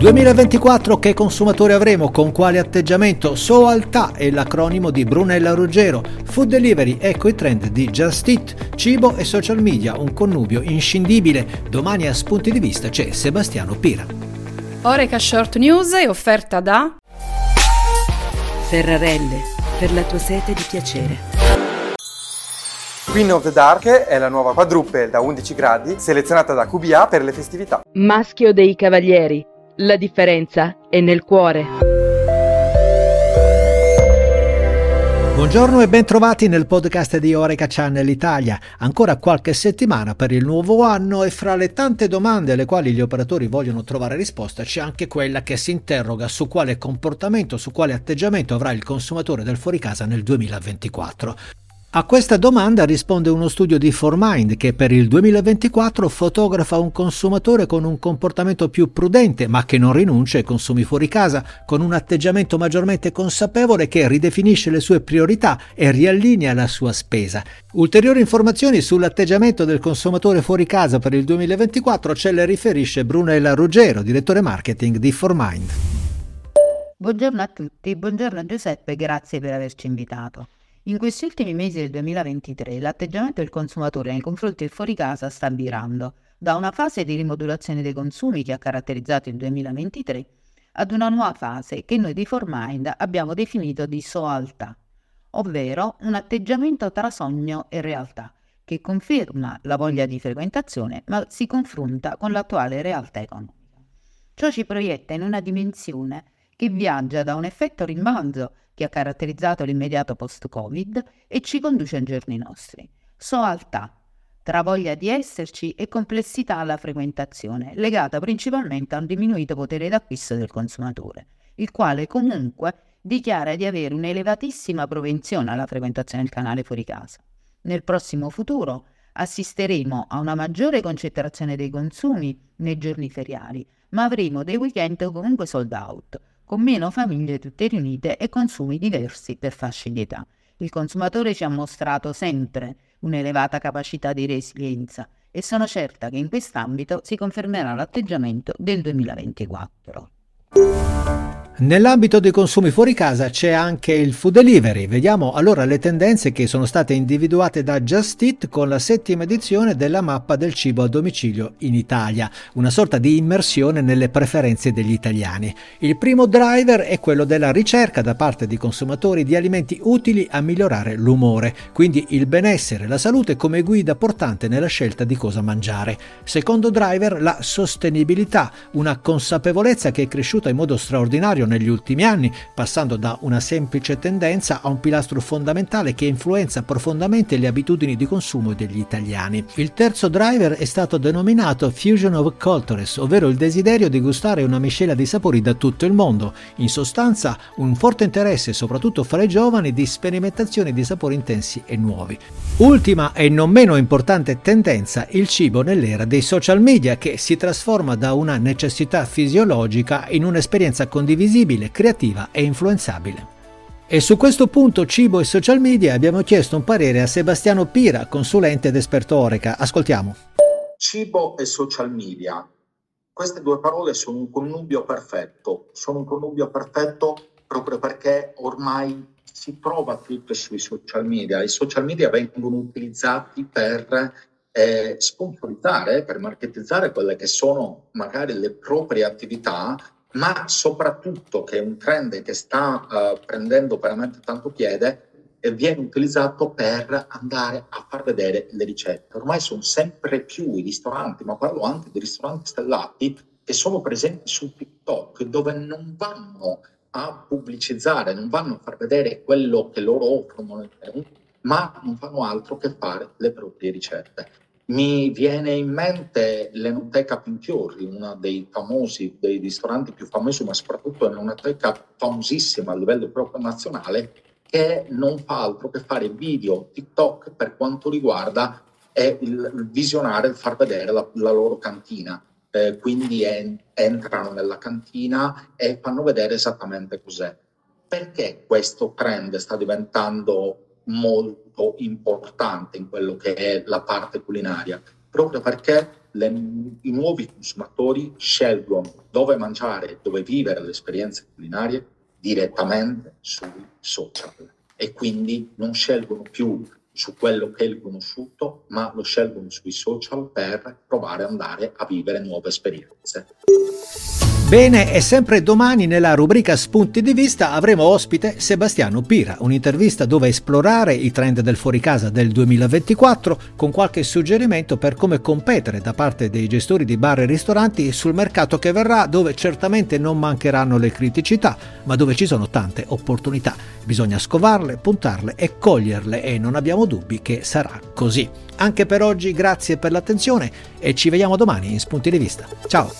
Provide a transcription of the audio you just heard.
2024 che consumatore avremo? Con quale atteggiamento? Soaltà è l'acronimo di Brunella Ruggero. Food delivery, ecco i trend di Just Eat. Cibo e social media, un connubio inscindibile. Domani a spunti di vista c'è Sebastiano Pira. Oreca Short News è offerta da Ferrarelle, per la tua sete di piacere. Queen of the Dark è la nuova quadruple da 11 gradi selezionata da QBA per le festività. Maschio dei Cavalieri la differenza è nel cuore. Buongiorno e bentrovati nel podcast di Oreca Channel Italia. Ancora qualche settimana per il nuovo anno e fra le tante domande alle quali gli operatori vogliono trovare risposta c'è anche quella che si interroga su quale comportamento, su quale atteggiamento avrà il consumatore del fuori casa nel 2024. A questa domanda risponde uno studio di ForMind che per il 2024 fotografa un consumatore con un comportamento più prudente ma che non rinuncia ai consumi fuori casa, con un atteggiamento maggiormente consapevole che ridefinisce le sue priorità e riallinea la sua spesa. Ulteriori informazioni sull'atteggiamento del consumatore fuori casa per il 2024 ce le riferisce Brunella Ruggero, direttore marketing di ForMind. Buongiorno a tutti, buongiorno Giuseppe, grazie per averci invitato. In questi ultimi mesi del 2023 l'atteggiamento del consumatore nei confronti del fuori casa sta virando da una fase di rimodulazione dei consumi che ha caratterizzato il 2023 ad una nuova fase che noi di ForMind abbiamo definito di soaltà, ovvero un atteggiamento tra sogno e realtà che conferma la voglia di frequentazione ma si confronta con l'attuale realtà economica. Ciò ci proietta in una dimensione che viaggia da un effetto rimbalzo che ha caratterizzato l'immediato post-Covid e ci conduce ai giorni nostri. Soaltà, tra voglia di esserci e complessità alla frequentazione, legata principalmente a un diminuito potere d'acquisto del consumatore, il quale comunque dichiara di avere un'elevatissima propensione alla frequentazione del canale fuori casa. Nel prossimo futuro assisteremo a una maggiore concentrazione dei consumi nei giorni feriali, ma avremo dei weekend comunque sold out, con meno famiglie tutte riunite e consumi diversi per fasce di età. Il consumatore ci ha mostrato sempre un'elevata capacità di resilienza e sono certa che in quest'ambito si confermerà l'atteggiamento del 2024. Nell'ambito dei consumi fuori casa c'è anche il food delivery. Vediamo allora le tendenze che sono state individuate da Just Eat con la settima edizione della mappa del cibo a domicilio in Italia, una sorta di immersione nelle preferenze degli italiani. Il primo driver è quello della ricerca da parte di consumatori di alimenti utili a migliorare l'umore, quindi il benessere e la salute come guida portante nella scelta di cosa mangiare. Secondo driver la sostenibilità, una consapevolezza che è cresciuta in modo straordinario negli ultimi anni, passando da una semplice tendenza a un pilastro fondamentale che influenza profondamente le abitudini di consumo degli italiani. Il terzo driver è stato denominato Fusion of Cultures, ovvero il desiderio di gustare una miscela di sapori da tutto il mondo. In sostanza, un forte interesse, soprattutto fra i giovani, di sperimentazioni di sapori intensi e nuovi. Ultima e non meno importante tendenza, il cibo nell'era dei social media che si trasforma da una necessità fisiologica in un'esperienza condivisibile visibile, creativa e influenzabile. E su questo punto cibo e social media abbiamo chiesto un parere a Sebastiano Pira, consulente ed esperto Oreca. Ascoltiamo. Cibo e social media. Queste due parole sono un connubio perfetto. Sono un connubio perfetto proprio perché ormai si trova tutto sui social media. I social media vengono utilizzati per eh, sponsorizzare, per marketizzare quelle che sono magari le proprie attività ma soprattutto che è un trend che sta uh, prendendo veramente tanto piede e viene utilizzato per andare a far vedere le ricette. Ormai sono sempre più i ristoranti, ma parlo anche di ristoranti stellati, che sono presenti su TikTok, dove non vanno a pubblicizzare, non vanno a far vedere quello che loro offrono, ma non fanno altro che fare le proprie ricette. Mi viene in mente l'Enoteca Pinchiorri, uno dei famosi, dei ristoranti più famosi, ma soprattutto è un'enoteca famosissima a livello proprio nazionale, che non fa altro che fare video TikTok per quanto riguarda il visionare, il far vedere la, la loro cantina. Eh, quindi en- entrano nella cantina e fanno vedere esattamente cos'è. Perché questo trend sta diventando molto importante in quello che è la parte culinaria, proprio perché le, i nuovi consumatori scelgono dove mangiare, dove vivere le esperienze culinarie direttamente sui social. E quindi non scelgono più su quello che è il conosciuto, ma lo scelgono sui social per provare ad andare a vivere nuove esperienze. Bene, e sempre domani nella rubrica Spunti di vista avremo ospite Sebastiano Pira, un'intervista dove esplorare i trend del fuoricasa del 2024 con qualche suggerimento per come competere da parte dei gestori di bar e ristoranti sul mercato che verrà dove certamente non mancheranno le criticità, ma dove ci sono tante opportunità. Bisogna scovarle, puntarle e coglierle e non abbiamo dubbi che sarà così. Anche per oggi grazie per l'attenzione e ci vediamo domani in Spunti di vista. Ciao!